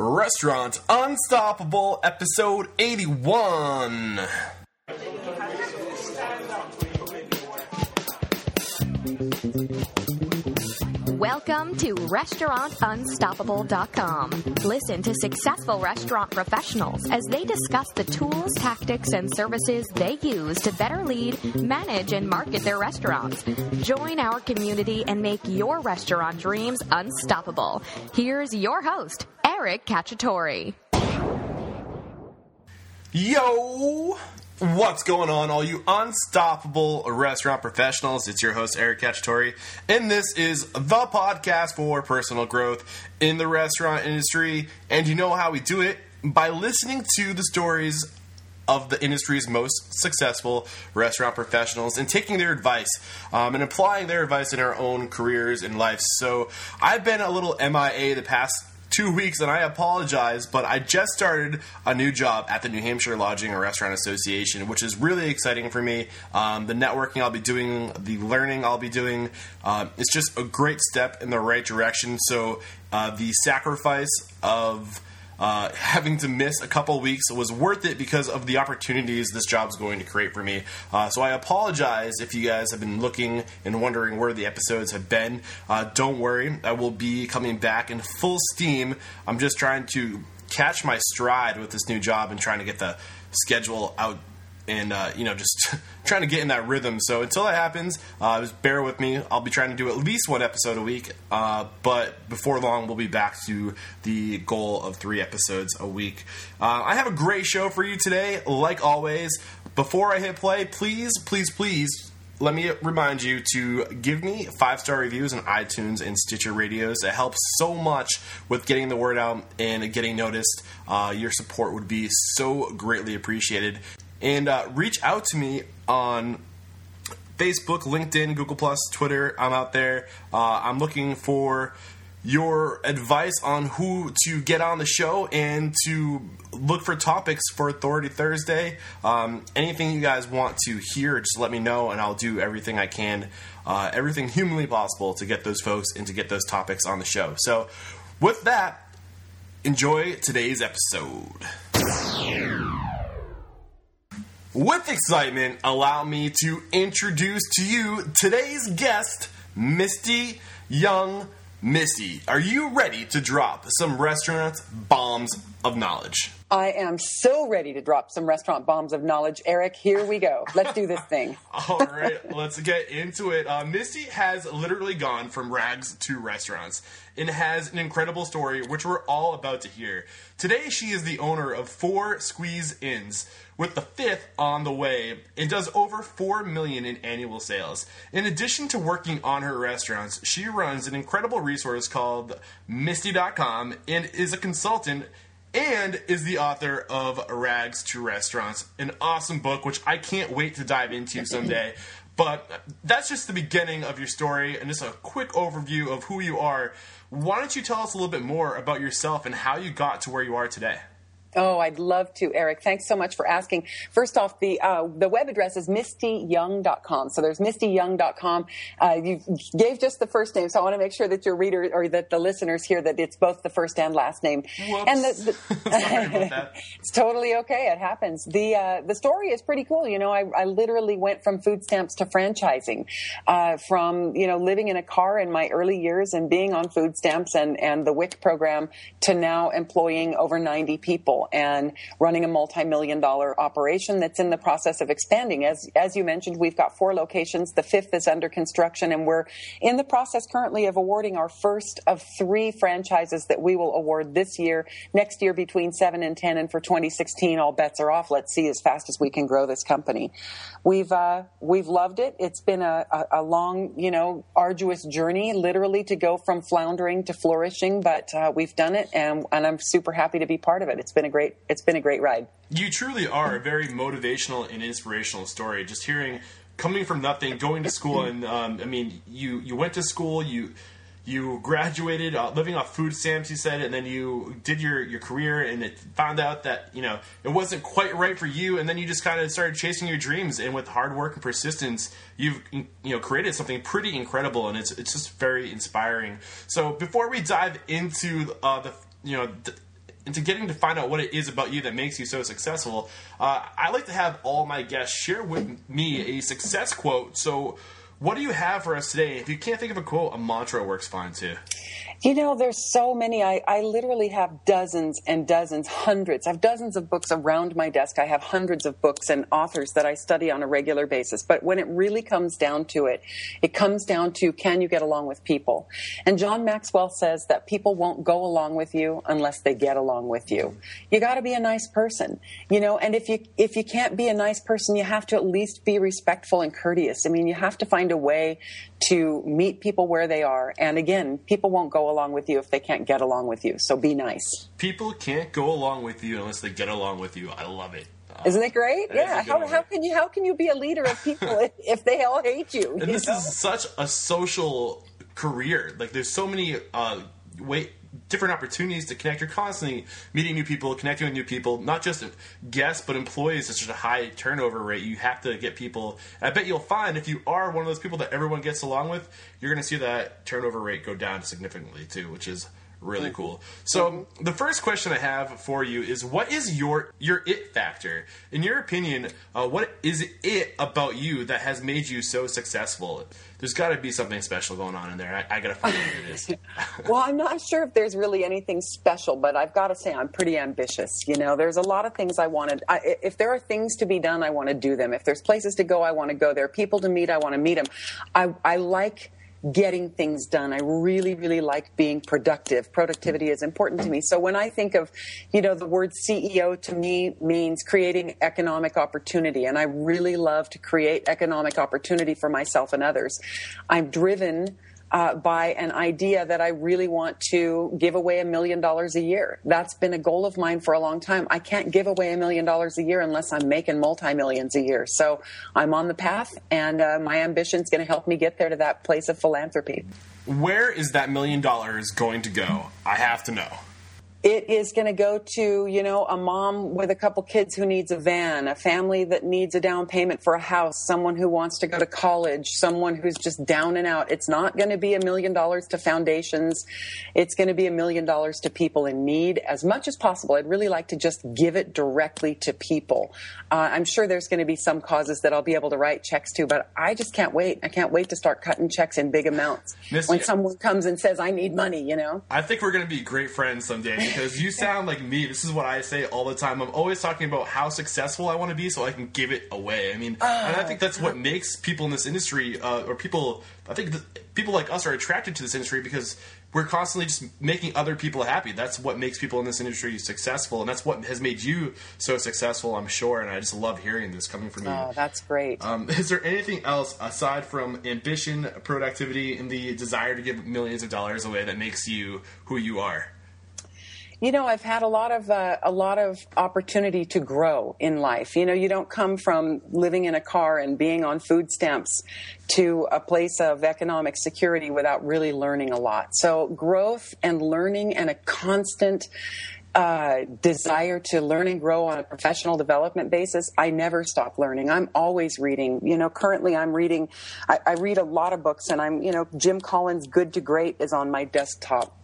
Restaurant Unstoppable, episode 81. Welcome to RestaurantUnstoppable.com. Listen to successful restaurant professionals as they discuss the tools, tactics, and services they use to better lead, manage, and market their restaurants. Join our community and make your restaurant dreams unstoppable. Here's your host, Eric Cacciatore. Yo! What's going on, all you unstoppable restaurant professionals? It's your host, Eric Cacciatore, and this is the podcast for personal growth in the restaurant industry. And you know how we do it? By listening to the stories of the industry's most successful restaurant professionals and taking their advice um, and applying their advice in our own careers and lives. So I've been a little MIA the past two weeks, and I apologize, but I just started a new job at the New Hampshire Lodging and Restaurant Association, which is really exciting for me. Um, the networking I'll be doing, the learning I'll be doing, um, it's just a great step in the right direction. So uh, the sacrifice of uh, having to miss a couple weeks was worth it because of the opportunities this job's going to create for me. Uh, so I apologize if you guys have been looking and wondering where the episodes have been. Uh, don't worry, I will be coming back in full steam. I'm just trying to catch my stride with this new job and trying to get the schedule out and uh, you know just trying to get in that rhythm. So until that happens, uh, just bear with me. I'll be trying to do at least one episode a week, uh, but before long, we'll be back to the goal of three episodes a week. Uh, I have a great show for you today, like always. Before I hit play, please, please, please. Let me remind you to give me five star reviews on iTunes and Stitcher Radios. It helps so much with getting the word out and getting noticed. Uh, your support would be so greatly appreciated and uh, reach out to me on Facebook, LinkedIn, Google Plus, Twitter. I'm out there. Uh, I'm looking for your advice on who to get on the show and to look for topics for Authority Thursday. Um, anything you guys want to hear, just let me know, and I'll do everything I can, uh, everything humanly possible to get those folks and to get those topics on the show. So, with that, enjoy today's episode. With excitement, allow me to introduce to you today's guest, Misty Young Misty. Are you ready to drop some restaurant bombs of knowledge? I am so ready to drop some restaurant bombs of knowledge. Eric, here we go. Let's do this thing. All right, let's get into it. Uh, Misty has literally gone from rags to restaurants and has an incredible story, which we're all about to hear. Today, she is the owner of four Squeeze Ins, with the fifth on the way. It does over four million in annual sales. In addition to working on her restaurants, she runs an incredible resource called Misty.com and is a consultant and is the author of Rags to Restaurants, an awesome book which I can't wait to dive into someday. But that's just the beginning of your story and just a quick overview of who you are. Why don't you tell us a little bit more about yourself and how you got to where you are today? Oh, I'd love to, Eric. Thanks so much for asking. First off, the uh, the web address is mistyyoung.com. So there's mistyyoung.com. Uh, you gave just the first name, so I want to make sure that your reader or that the listeners hear that it's both the first and last name. Whoops. And the, the it's totally okay. It happens. The uh, the story is pretty cool. You know, I, I literally went from food stamps to franchising, uh, from you know living in a car in my early years and being on food stamps and and the WIC program to now employing over 90 people and running a multi-million dollar operation that's in the process of expanding. As, as you mentioned, we've got four locations. The fifth is under construction and we're in the process currently of awarding our first of three franchises that we will award this year, next year between seven and 10. And for 2016, all bets are off. Let's see as fast as we can grow this company. We've, uh, we've loved it. It's been a, a, a, long, you know, arduous journey, literally to go from floundering to flourishing, but uh, we've done it and, and I'm super happy to be part of it. It's been a great it's been a great ride. You truly are a very motivational and inspirational story. Just hearing coming from nothing, going to school, and um, I mean, you you went to school, you you graduated uh, living off food stamps you said and then you did your, your career and it found out that you know it wasn't quite right for you and then you just kind of started chasing your dreams and with hard work and persistence you've you know created something pretty incredible and it's it's just very inspiring so before we dive into uh, the you know the, into getting to find out what it is about you that makes you so successful, uh, I like to have all my guests share with me a success quote. So, what do you have for us today? If you can't think of a quote, a mantra works fine too. You know, there's so many. I, I literally have dozens and dozens, hundreds. I have dozens of books around my desk. I have hundreds of books and authors that I study on a regular basis. But when it really comes down to it, it comes down to can you get along with people? And John Maxwell says that people won't go along with you unless they get along with you. You got to be a nice person, you know. And if you if you can't be a nice person, you have to at least be respectful and courteous. I mean, you have to find a way to meet people where they are. And again, people won't go along with you if they can't get along with you. So be nice. People can't go along with you unless they get along with you. I love it. Uh, Isn't it great? Yeah. How, how, can you how can you be a leader of people if, if they all hate you? And you this know? is such a social career. Like there's so many uh, way different opportunities to connect. You're constantly meeting new people, connecting with new people, not just guests, but employees. It's such a high turnover rate. You have to get people. I bet you'll find if you are one of those people that everyone gets along with, you're going to see that turnover rate go down significantly too, which is really cool. So the first question I have for you is, what is your your it factor? In your opinion, uh, what is it about you that has made you so successful? There's got to be something special going on in there. I, I got to find out what it is. well, I'm not sure if there's really anything special, but I've got to say I'm pretty ambitious. You know, there's a lot of things I wanted. I, if there are things to be done, I want to do them. If there's places to go, I want to go there. People to meet, I want to meet them. I, I like getting things done. I really, really like being productive. Productivity is important to me. So when I think of, you know, the word CEO to me means creating economic opportunity. And I really love to create economic opportunity for myself and others. I'm driven uh, by an idea that I really want to give away a million dollars a year. That's been a goal of mine for a long time. I can't give away a million dollars a year unless I'm making multi millions a year. So I'm on the path, and uh, my ambition is going to help me get there to that place of philanthropy. Where is that million dollars going to go? I have to know it is going to go to you know a mom with a couple kids who needs a van a family that needs a down payment for a house someone who wants to go to college someone who's just down and out. It's not going to be a million dollars to foundations. It's going to be a million dollars to people in need as much as possible. I'd really like to just give it directly to people. Uh, i'm sure there's going to be some causes that i'll be able to write checks to but i just can't wait. I can't wait to start cutting checks in big amounts. When someone comes and says i need money you know? I think we're going to be great friends someday because you sound like me. This is what I say all the time. I'm always talking about how successful I want to be so I can give it away. I mean, uh, and I think that's what makes people in this industry, uh, or people, I think people like us are attracted to this industry because we're constantly just making other people happy. That's what makes people in this industry successful, and that's what has made you so successful, I'm sure. And I just love hearing this coming from you. Oh, that's great. Um, is there anything else aside from ambition, productivity, and the desire to give millions of dollars away that makes you who you are? You know, I've had a lot of uh, a lot of opportunity to grow in life. You know, you don't come from living in a car and being on food stamps to a place of economic security without really learning a lot. So, growth and learning and a constant uh, desire to learn and grow on a professional development basis, I never stop learning. I'm always reading. You know, currently I'm reading, I, I read a lot of books, and I'm, you know, Jim Collins' Good to Great is on my desktop.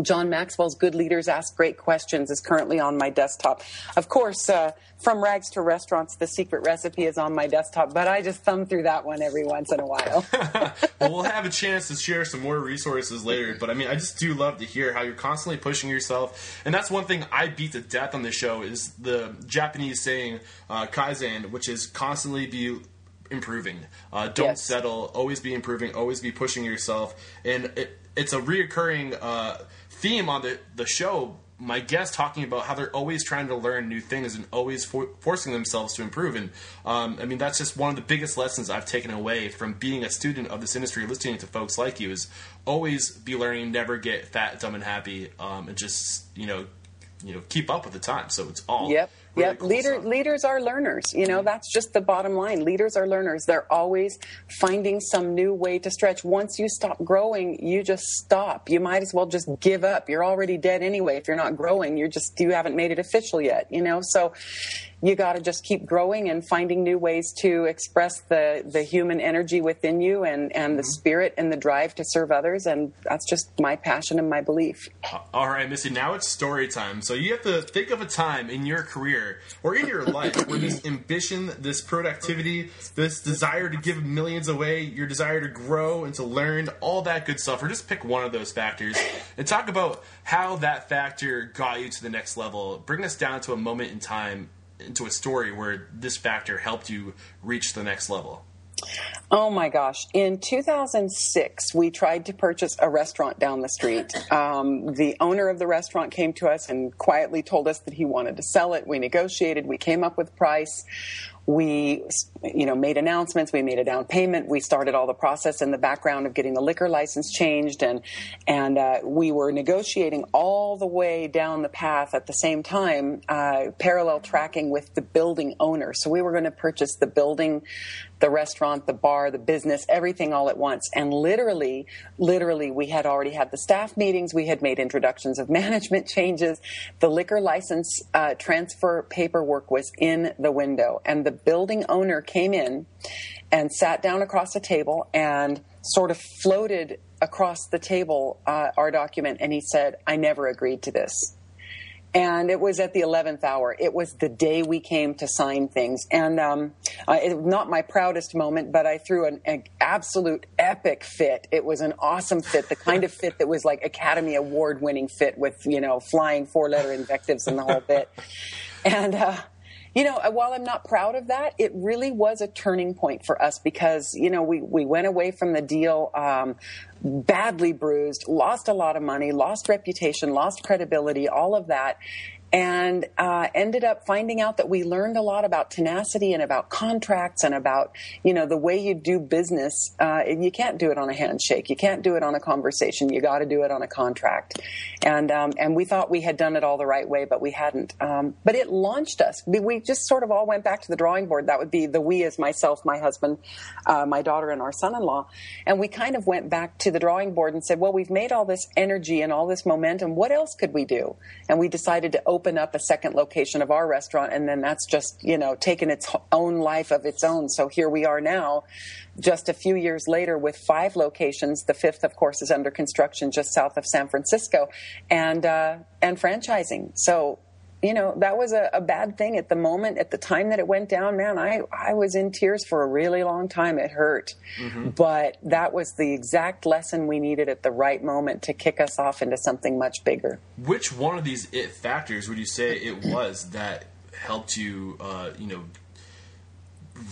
John Maxwell's Good Leaders Ask Great Questions is currently on my desktop. Of course, uh, From Rags to Restaurants, The Secret Recipe is on my desktop, but I just thumb through that one every once in a while. well, we'll have a chance to share some more resources later, but I mean, I just do love to hear how you're constantly pushing yourself. And that's one thing I beat to death on the show is the Japanese saying, uh, Kaizen, which is constantly be improving. Uh, don't yes. settle. Always be improving. Always be pushing yourself. And it, it's a reoccurring uh, theme on the, the show my guest talking about how they're always trying to learn new things and always for- forcing themselves to improve. And um, I mean, that's just one of the biggest lessons I've taken away from being a student of this industry, listening to folks like you, is always be learning, never get fat, dumb, and happy, um, and just you know, you know, keep up with the time. So it's all yep. Really yep. Cool Leader, leaders are learners. You know, that's just the bottom line. Leaders are learners. They're always finding some new way to stretch. Once you stop growing, you just stop. You might as well just give up. You're already dead anyway. If you're not growing, you're just, you haven't made it official yet, you know? So, you got to just keep growing and finding new ways to express the, the human energy within you and, and the mm-hmm. spirit and the drive to serve others. And that's just my passion and my belief. All right, Misty, now it's story time. So you have to think of a time in your career or in your life where this ambition, this productivity, this desire to give millions away, your desire to grow and to learn, all that good stuff, or just pick one of those factors and talk about how that factor got you to the next level. Bring us down to a moment in time into a story where this factor helped you reach the next level? Oh my gosh. In 2006, we tried to purchase a restaurant down the street. Um, the owner of the restaurant came to us and quietly told us that he wanted to sell it. We negotiated, we came up with price we you know made announcements we made a down payment we started all the process in the background of getting the liquor license changed and and uh, we were negotiating all the way down the path at the same time uh, parallel tracking with the building owner so we were going to purchase the building the restaurant, the bar, the business, everything all at once. And literally, literally, we had already had the staff meetings. We had made introductions of management changes. The liquor license uh, transfer paperwork was in the window. And the building owner came in and sat down across the table and sort of floated across the table uh, our document. And he said, I never agreed to this and it was at the 11th hour. It was the day we came to sign things. And um, uh, it, not my proudest moment, but I threw an, an, absolute epic fit. It was an awesome fit, the kind of fit that was like Academy Award winning fit with, you know, flying four letter invectives and the whole bit. And, uh, you know, while I'm not proud of that, it really was a turning point for us because, you know, we, we went away from the deal um, badly bruised, lost a lot of money, lost reputation, lost credibility, all of that and uh, ended up finding out that we learned a lot about tenacity and about contracts and about you know the way you do business. Uh, you can't do it on a handshake. You can't do it on a conversation. You got to do it on a contract. And um, and we thought we had done it all the right way, but we hadn't. Um, but it launched us. We just sort of all went back to the drawing board. That would be the we as myself, my husband, uh, my daughter, and our son-in-law. And we kind of went back to the drawing board and said, well, we've made all this energy and all this momentum. What else could we do? And we decided to open open up a second location of our restaurant, and then that's just you know taken its own life of its own. So here we are now, just a few years later, with five locations. The fifth, of course, is under construction just south of San Francisco, and uh, and franchising. So you know that was a, a, bad thing at the moment at the time that it went down. Man i i was in tears for a really long time. It hurt. Mm-hmm. but that was the exact lesson we needed at the right moment to kick us off into something much bigger. Which one of these it factors would you say it was that helped you uh, you know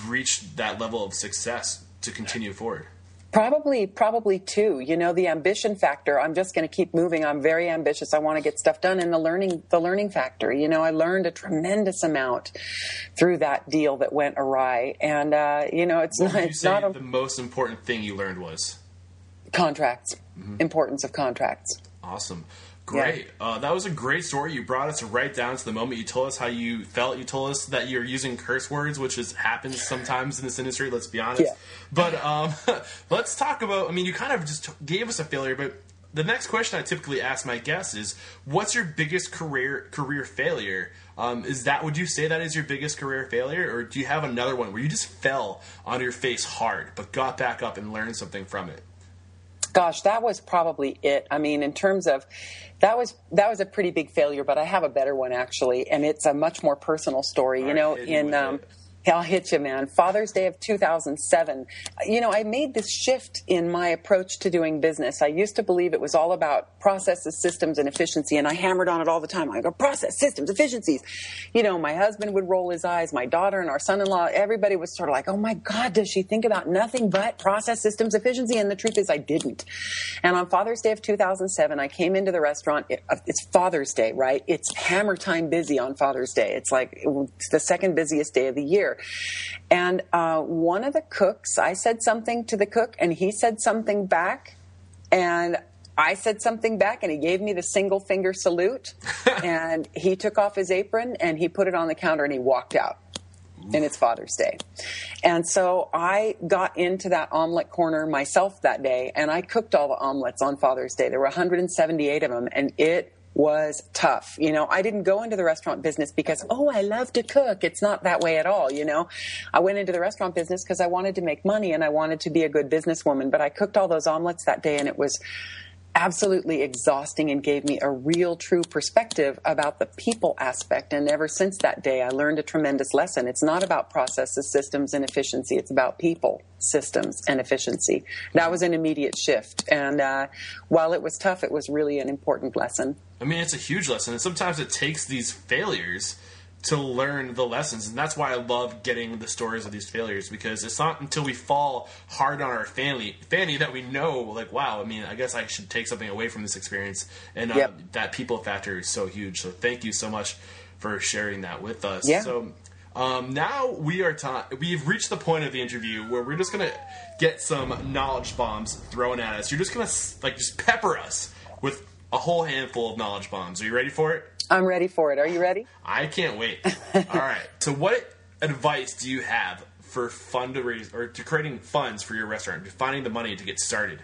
reach that level of success to continue forward Probably, probably two. You know, the ambition factor. I'm just going to keep moving. I'm very ambitious. I want to get stuff done. And the learning, the learning factor. You know, I learned a tremendous amount through that deal that went awry. And uh, you know, it's what not. it's not a, the most important thing you learned was contracts. Mm-hmm. Importance of contracts. Awesome. Great. Yeah. Uh, that was a great story. You brought us right down to the moment. You told us how you felt. You told us that you're using curse words, which is, happens sometimes in this industry. Let's be honest. Yeah. But um, let's talk about. I mean, you kind of just gave us a failure, but the next question I typically ask my guests is, "What's your biggest career career failure?" Um, is that would you say that is your biggest career failure, or do you have another one where you just fell on your face hard but got back up and learned something from it? Gosh, that was probably it. I mean, in terms of that was that was a pretty big failure, but I have a better one actually, and it's a much more personal story. All you know, in um, I'll hit you, man. Father's Day of 2007. You know, I made this shift in my approach to doing business. I used to believe it was all about processes, systems, and efficiency, and I hammered on it all the time. I go, process, systems, efficiencies. You know, my husband would roll his eyes, my daughter and our son in law, everybody was sort of like, oh my God, does she think about nothing but process, systems, efficiency? And the truth is, I didn't. And on Father's Day of 2007, I came into the restaurant. Uh, it's Father's Day, right? It's hammer time busy on Father's Day. It's like it's the second busiest day of the year. And uh, one of the cooks, I said something to the cook, and he said something back, and I said something back, and he gave me the single finger salute, and he took off his apron and he put it on the counter and he walked out. And it's Father's Day. And so I got into that omelet corner myself that day, and I cooked all the omelets on Father's Day. There were 178 of them, and it was tough. You know, I didn't go into the restaurant business because, oh, I love to cook. It's not that way at all. You know, I went into the restaurant business because I wanted to make money and I wanted to be a good businesswoman. But I cooked all those omelets that day and it was absolutely exhausting and gave me a real true perspective about the people aspect. And ever since that day i learned a tremendous lesson. It's not about processes systems and efficiency. It's about people systems and efficiency. That was an immediate shift. And uh, while it was tough it was really an important lesson. I mean it's a huge lesson. And sometimes it takes these failures to learn the lessons. And that's why i love getting the stories of these failures because it's not until we fall hard on our family fanny that we know like wow i mean i guess i should take something away from this experience. And uh, yep. that people factor is so huge. So thank you so much for sharing that with us. Yeah. so um, now we are ta- we've reached the point of the interview where we're just gonna get some knowledge bombs thrown at us. You're just gonna like just pepper us with a whole handful of knowledge bombs. Are you ready for it I'm ready for it. Are you ready? I can't wait. All right. So, what advice do you have for fundraising or to creating funds for your restaurant, to finding the money to get started?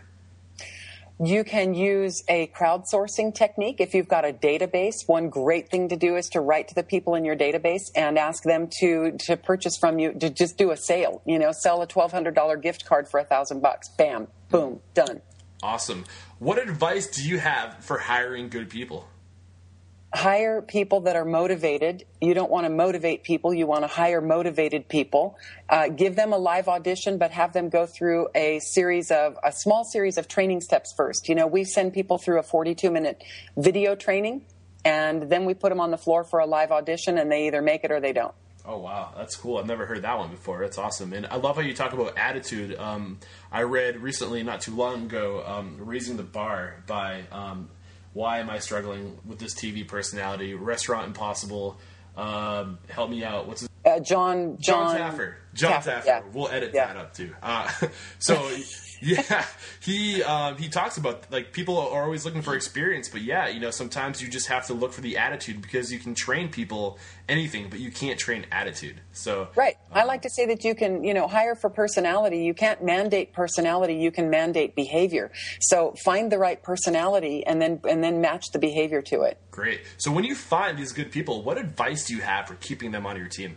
You can use a crowdsourcing technique. If you've got a database, one great thing to do is to write to the people in your database and ask them to, to purchase from you, to just do a sale. You know, sell a $1,200 gift card for a thousand bucks. Bam, boom, done. Awesome. What advice do you have for hiring good people? Hire people that are motivated. You don't want to motivate people. You want to hire motivated people. Uh, give them a live audition, but have them go through a series of a small series of training steps first. You know, we send people through a 42 minute video training, and then we put them on the floor for a live audition, and they either make it or they don't. Oh wow, that's cool. I've never heard that one before. That's awesome, and I love how you talk about attitude. Um, I read recently, not too long ago, um, "Raising the Bar" by um, why am I struggling with this TV personality? Restaurant Impossible. Um, help me out. What's his uh, Jon Jon Jon Taffer. Jon Taffer. Taffer. Yeah. We'll edit yeah. that up too. Uh, so yeah, he um, he talks about like people are always looking for experience, but yeah, you know sometimes you just have to look for the attitude because you can train people anything, but you can't train attitude. So right, um, I like to say that you can you know hire for personality. You can't mandate personality. You can mandate behavior. So find the right personality and then and then match the behavior to it. Great. So when you find these good people, what advice do you have for keeping them on your team?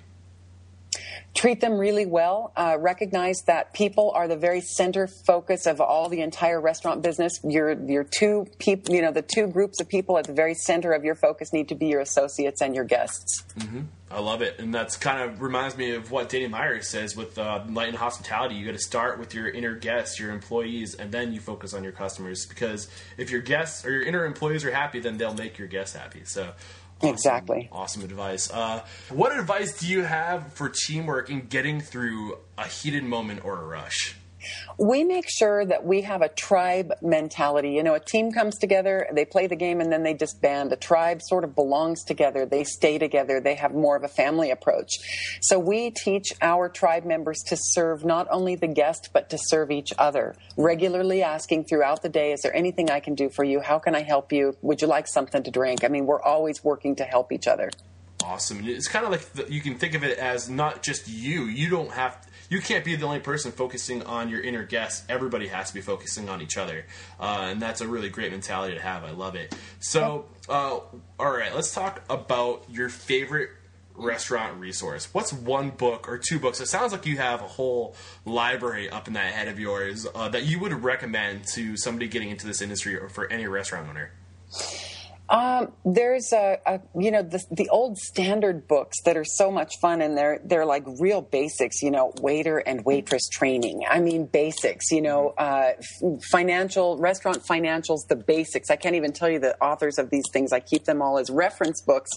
Treat them really well. Uh, recognize that people are the very center focus of all the entire restaurant business. Your your two people, you know, the two groups of people at the very center of your focus need to be your associates and your guests. Mm-hmm. I love it, and that's kind of reminds me of what Danny Myers says with uh, light and hospitality. You got to start with your inner guests, your employees, and then you focus on your customers. Because if your guests or your inner employees are happy, then they'll make your guests happy. So Awesome, exactly. Awesome advice. Uh, what advice do you have for teamwork in getting through a heated moment or a rush? We make sure that we have a tribe mentality. You know, a team comes together, they play the game, and then they disband. A tribe sort of belongs together, they stay together, they have more of a family approach. So we teach our tribe members to serve not only the guest, but to serve each other, regularly asking throughout the day, Is there anything I can do for you? How can I help you? Would you like something to drink? I mean, we're always working to help each other awesome. It's kind of like the, you can think of it as not just you. You don't have you can't be the only person focusing on your inner guests. Everybody has to be focusing on each other, uh, and that's a really great mentality to have. I love it. So, uh, all right, let's talk about your favorite restaurant resource. What's one book or two books? It sounds like you have a whole library up in that head of yours uh, that you would recommend to somebody getting into this industry or for any restaurant owner. Um, there's a, a, you know the, the old standard books that are so much fun and they're they're like real basics you know waiter and waitress training. I mean basics you know uh, financial restaurant financials the basics. I can't even tell you the authors of these things. I keep them all as reference books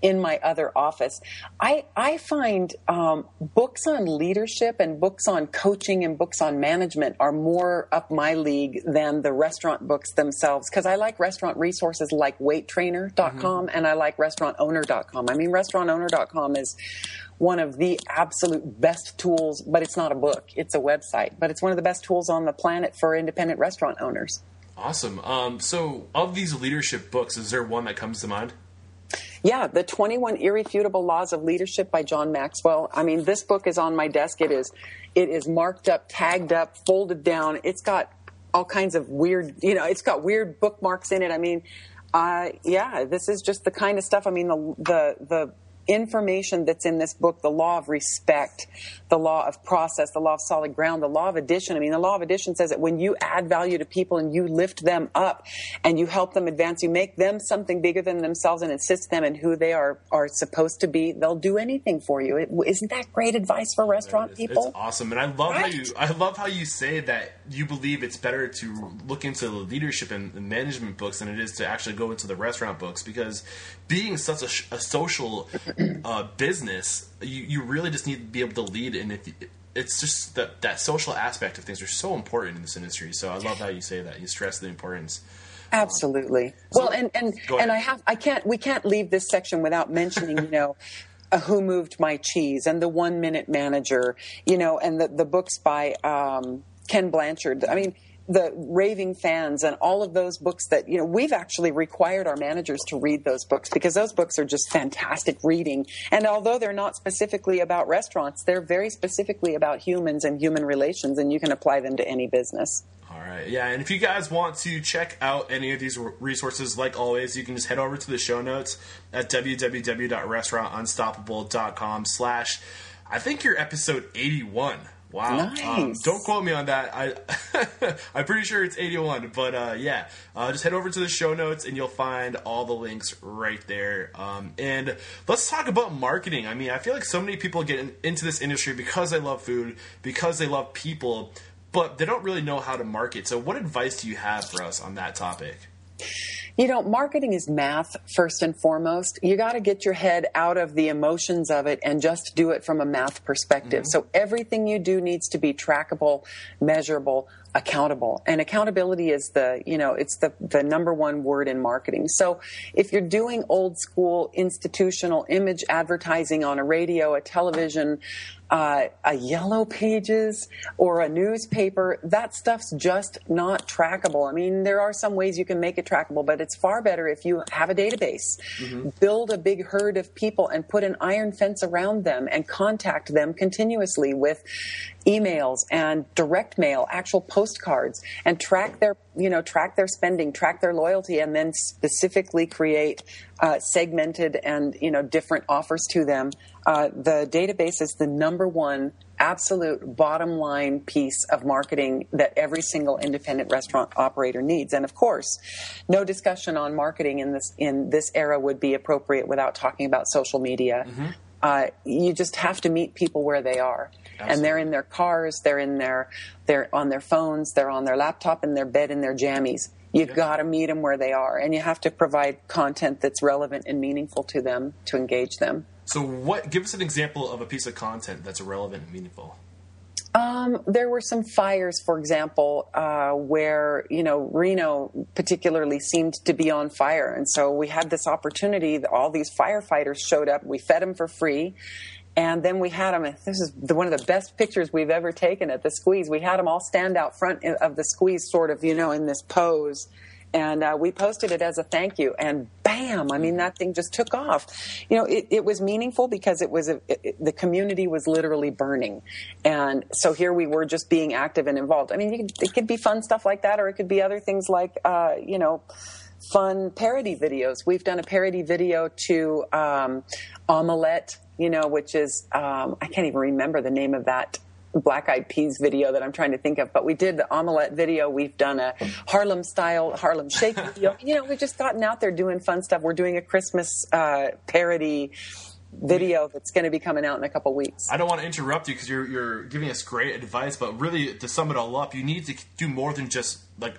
in my other office. I I find um, books on leadership and books on coaching and books on management are more up my league than the restaurant books themselves because I like restaurant resources like waittrainer.com mm-hmm. and I like restaurantowner.com. I mean, restaurantowner.com is one of the absolute best tools, but it's not a book, it's a website. But it's one of the best tools on the planet for independent restaurant owners. Awesome. Um, so, of these leadership books, is there one that comes to mind? Yeah, The 21 Irrefutable Laws of Leadership by John Maxwell. I mean, this book is on my desk. It is it is marked up, tagged up, folded down. It's got all kinds of weird, you know, it's got weird bookmarks in it. I mean, Uh, yeah, this is just the kind of stuff. I mean, the the the information that's in this book the law of respect, the law of process, the law of solid ground, the law of addition. I mean, the law of addition says that when you add value to people and you lift them up and you help them advance, you make them something bigger than themselves and assist them in who they are, are supposed to be, they'll do anything for you. is not that great advice for restaurant it's, people? It's awesome. And I love right? how you, I love how you say that you believe it's better to look into the leadership and management books than it is to actually go into the restaurant books because being such a, a social uh, business, you, you really just need to be able to lead, and if it's just that that social aspect of things are so important in this industry. So I love how you say that. You stress the importance. Absolutely. Um, well, and and and I have I can't we can't leave this section without mentioning you know. Uh, who moved my cheese and the one minute manager you know and the, the books by um, ken blanchard i mean the raving fans and all of those books that you know we've actually required our managers to read those books because those books are just fantastic reading. And although they're not specifically about restaurants they're very specifically about humans and human relations and you can apply them to any business. All right. Yeah and if you guys want to check out any of these resources like always you can just head over to the show notes at www.restaurantunstoppable.com slash i think you're episode 81 Wow. Um, nice. Um, don't quote me on that. I I'm pretty sure it's 81, but uh, yeah, uh, just head over to the show notes and you'll find all the links right there. Um, and let's talk about marketing. I mean, I feel like so many people get in, into this industry because they love food, because they love people, but they don't really know how to market. So, what advice do you have for us on that topic? You know, marketing is math first and foremost. You got to get your head out of the emotions of it and just do it from a math perspective. Mm-hmm. So everything you do needs to be trackable, measurable, accountable. And accountability is the, you know, it's the, the number one word in marketing. So if you're doing old school institutional image advertising on a radio, a television, uh, a yellow pages or a newspaper, that stuff's just not trackable. I mean, there are some ways you can make it trackable, but it's far better if you have a database, mm-hmm. build a big herd of people and put an iron fence around them and contact them continuously with emails and direct mail, actual postcards, and track their, you know, track their spending, track their loyalty, and then specifically create uh, segmented and you know different offers to them. Uh, the database is the number one absolute bottom line piece of marketing that every single independent restaurant operator needs. And of course, no discussion on marketing in this in this era would be appropriate without talking about social media. Mm-hmm. Uh, you just have to meet people where they are. Absolutely. And they're in their cars, they're in their, they're on their phones, they're on their laptop, in their bed, in their jammies. You've got to meet them where they are, and you have to provide content that's relevant and meaningful to them to engage them. So, what? Give us an example of a piece of content that's relevant and meaningful. Um, there were some fires, for example, uh, where you know Reno particularly seemed to be on fire, and so we had this opportunity. All these firefighters showed up. We fed them for free, and then we had them. This is the, one of the best pictures we've ever taken at the squeeze. We had them all stand out front of the squeeze, sort of, you know, in this pose. And uh, we posted it as a thank you, and bam! I mean, that thing just took off. You know, it, it was meaningful because it was a, it, the community was literally burning, and so here we were just being active and involved. I mean, could, it could be fun stuff like that, or it could be other things like, uh, you know fun parody videos. We've done a parody video to um, Omelette you know, which is um, I can't even remember the name of that black eyed peas video that I'm trying to think of, but we did the omelette video. We've done a Harlem style Harlem Shake video. you know, we've just gotten out there doing fun stuff. We're doing a Christmas uh, parody video that's going to be coming out in a couple weeks. I don't want to interrupt you because you're you're giving us great advice, but really to sum it all up, you need to do more than just like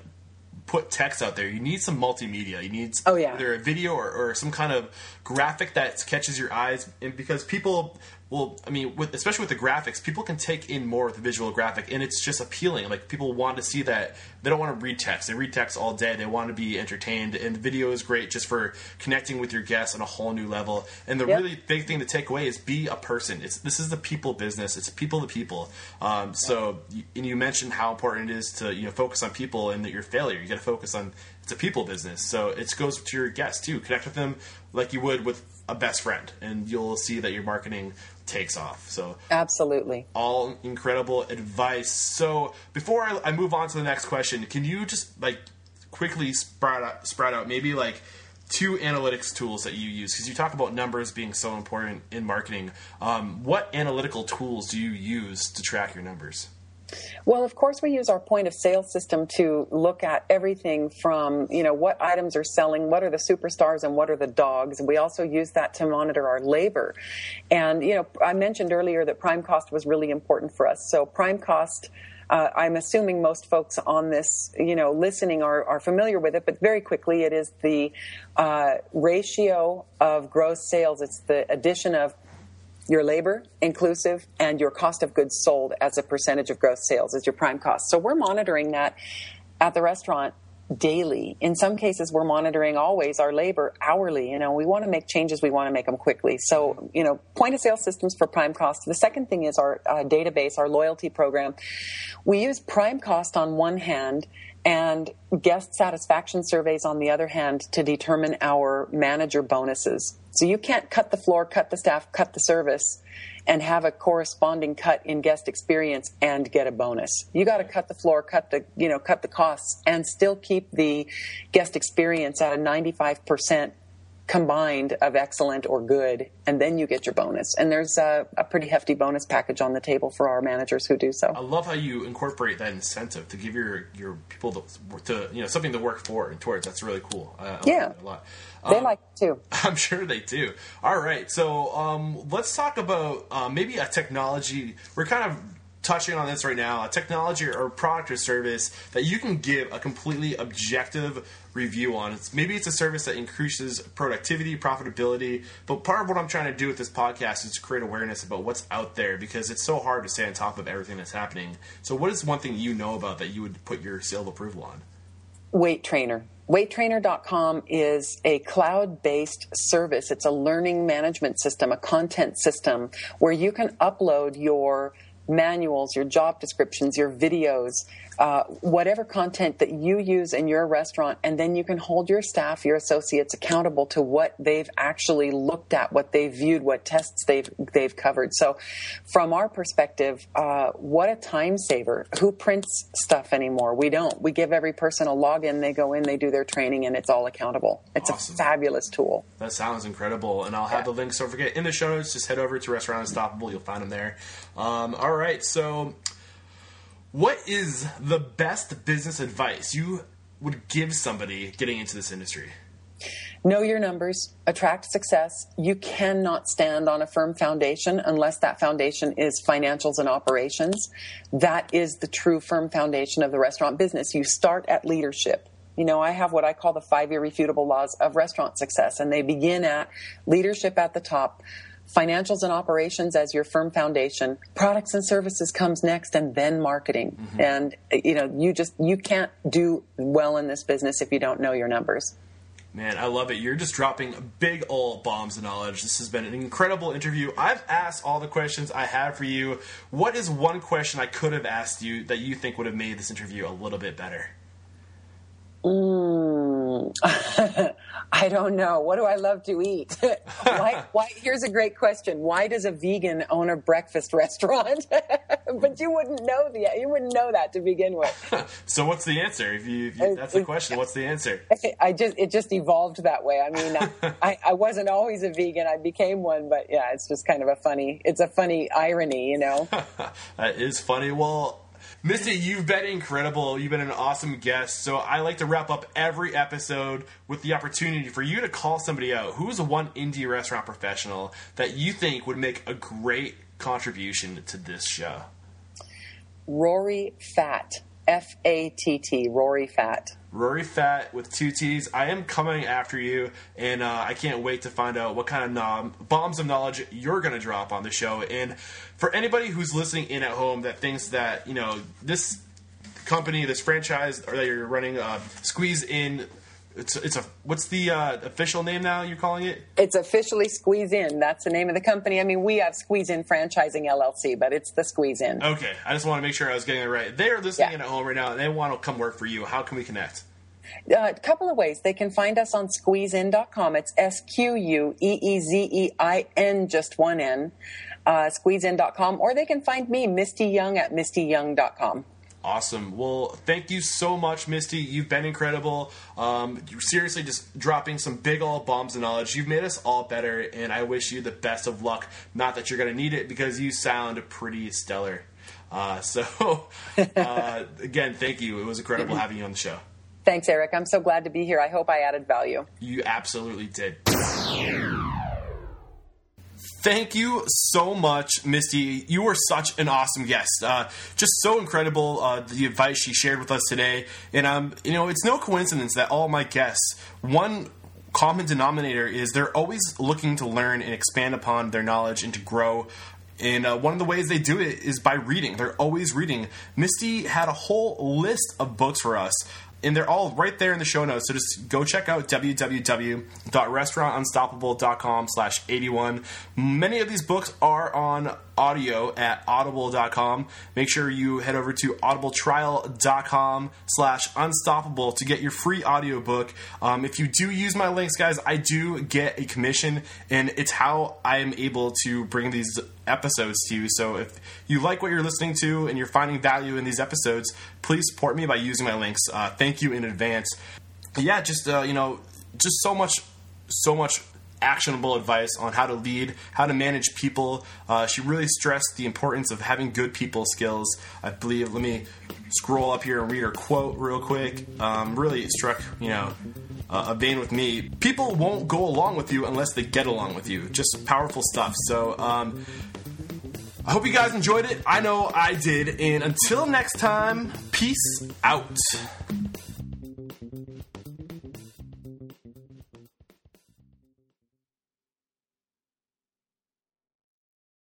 put text out there. You need some multimedia. You need oh yeah, either a video or, or some kind of graphic that catches your eyes, and because people well, I mean, with, especially with the graphics, people can take in more with the visual graphic, and it's just appealing. Like people want to see that. They don't want to read text. They read text all day. They want to be entertained, and the video is great just for connecting with your guests on a whole new level. And the yep. really big thing to take away is be a person. It's this is the people business. It's people to people. Um, so, and you mentioned how important it is to you know focus on people and that your failure. You got to focus on it's a people business. So it goes to your guests too. Connect with them like you would with a best friend, and you'll see that your marketing takes off. So absolutely, all incredible advice. So before I, I move on to the next question, can you just like quickly sprout out, sprout out maybe like two analytics tools that you use because you talk about numbers being so important in marketing. Um, what analytical tools do you use to track your numbers? Well, of course, we use our point of sale system to look at everything from, you know, what items are selling, what are the superstars, and what are the dogs. We also use that to monitor our labor. And, you know, I mentioned earlier that prime cost was really important for us. So, prime cost. Uh, I'm assuming most folks on this, you know, listening are, are familiar with it, but very quickly, it is the uh, ratio of gross sales. It's the addition of your labor inclusive and your cost of goods sold as a percentage of gross sales is your prime cost. So we're monitoring that at the restaurant daily. In some cases, we're monitoring always our labor hourly. You know, we want to make changes, we want to make them quickly. So, you know, point of sale systems for prime cost. The second thing is our uh, database, our loyalty program. We use prime cost on one hand and guest satisfaction surveys on the other hand to determine our manager bonuses. So you can't cut the floor, cut the staff, cut the service and have a corresponding cut in guest experience and get a bonus. You got to cut the floor, cut the, you know, cut the costs and still keep the guest experience at a 95% combined of excellent or good, and then you get your bonus. And there's a, a, pretty hefty bonus package on the table for our managers who do so. I love how you incorporate that incentive to give your your people to, to you know something to work for and towards. That's really cool. I, I yeah, like a lot. Um, they like it too. I'm sure they do. All right, so um, let's talk about uh, maybe a technology. We're kind of touching on this right now a technology or product or service that you can give a completely objective review on. It's, maybe it's a service that increases productivity, profitability, but part of what I'm trying to do with this podcast is to create awareness about what's out there because it's so hard to stay on top of everything that's happening. So, what is one thing you know about that you would put your seal of approval on? Wait Trainer. WaitTrainer.com is a cloud based service. It's a learning management system, a content system where you can upload your manuals, your job descriptions, your videos, uh, whatever content that you use in your restaurant, and then you can hold your staff, your associates accountable to what they've actually looked at, what they've viewed, what tests they've they've covered. So, from our perspective, uh, what a time saver! Who prints stuff anymore? We don't. We give every person a login. They go in, they do their training, and it's all accountable. It's awesome. a fabulous tool. That sounds incredible, and I'll have yeah. the links. Don't forget in the show notes. Just head over to Restaurant Unstoppable. You'll find them there. Um, all right, so what is the best business advice you would give somebody getting into this industry? Know your numbers, attract success. You cannot stand on a firm foundation unless that foundation is financials and operations. That is the true firm foundation of the restaurant business. You start at leadership. You know, I have what I call the five irrefutable laws of restaurant success, and they begin at leadership at the top, financials and operations as your firm foundation products and services comes next and then marketing mm-hmm. and you know you just you can't do well in this business if you don't know your numbers Man, I love it. You're just dropping big old bombs of knowledge. This has been an incredible interview. I've asked all the questions I have for you. What is one question I could have asked you that you think would have made this interview a little bit better? Mm. I don't know. What do I love to eat? why, why, here's a great question. Why does a vegan own a breakfast restaurant? but you wouldn't know the you wouldn't know that to begin with. so what's the answer? If you, if you that's the question. What's the answer? I just it just evolved that way. I mean, I, I wasn't always a vegan. I became one, but yeah, it's just kind of a funny. It's a funny irony, you know. that is funny. Well Misty, you've been incredible. You've been an awesome guest. So I like to wrap up every episode with the opportunity for you to call somebody out. Who's one indie restaurant professional that you think would make a great contribution to this show? Rory Fatt. F A T T. Rory Fatt. Rory Fatt with two T's. I am coming after you, and uh, I can't wait to find out what kind of nom- bombs of knowledge you're going to drop on the show. And for anybody who's listening in at home that thinks that you know this company, this franchise, or that you're running, uh, squeeze in it's it's a what's the uh, official name now? You're calling it? It's officially Squeeze In. That's the name of the company. I mean, we have Squeeze In Franchising LLC, but it's the Squeeze In. Okay, I just want to make sure I was getting it right. They are listening yeah. at home right now, and they want to come work for you. How can we connect? Uh, a couple of ways. They can find us on squeezein.com. It's S Q U E E Z E I N, just one N, uh, squeezein.com. Or they can find me, Misty Young, at mistyyoung.com. Awesome. Well, thank you so much, Misty. You've been incredible. Um, you're seriously just dropping some big old bombs of knowledge. You've made us all better, and I wish you the best of luck. Not that you're going to need it because you sound pretty stellar. Uh, so, uh, again, thank you. It was incredible having you on the show. Thanks, Eric. I'm so glad to be here. I hope I added value. You absolutely did. Thank you so much, Misty. You were such an awesome guest. Uh, just so incredible uh, the advice she shared with us today. And um, you know, it's no coincidence that all my guests, one common denominator is they're always looking to learn and expand upon their knowledge and to grow. And uh, one of the ways they do it is by reading. They're always reading. Misty had a whole list of books for us and they're all right there in the show notes. So just go check out www.restaurantunstoppable.com slash 81. Many of these books are on audio at audible.com. Make sure you head over to audibletrial.com slash unstoppable to get your free audiobook. Um, if you do use my links, guys, I do get a commission, and it's how I am able to bring these episodes to you. So if you like what you're listening to and you're finding value in these episodes, please support me by using my links. Uh, thank you in advance. Yeah, just, uh, you know, just so much, so much actionable advice on how to lead, how to manage people. Uh, she really stressed the importance of having good people skills. I believe, let me scroll up here and read her quote real quick. Um, really struck, you know, uh, a vein with me. People won't go along with you unless they get along with you. Just powerful stuff. So, um, I hope you guys enjoyed it. I know I did. And until next time, peace out.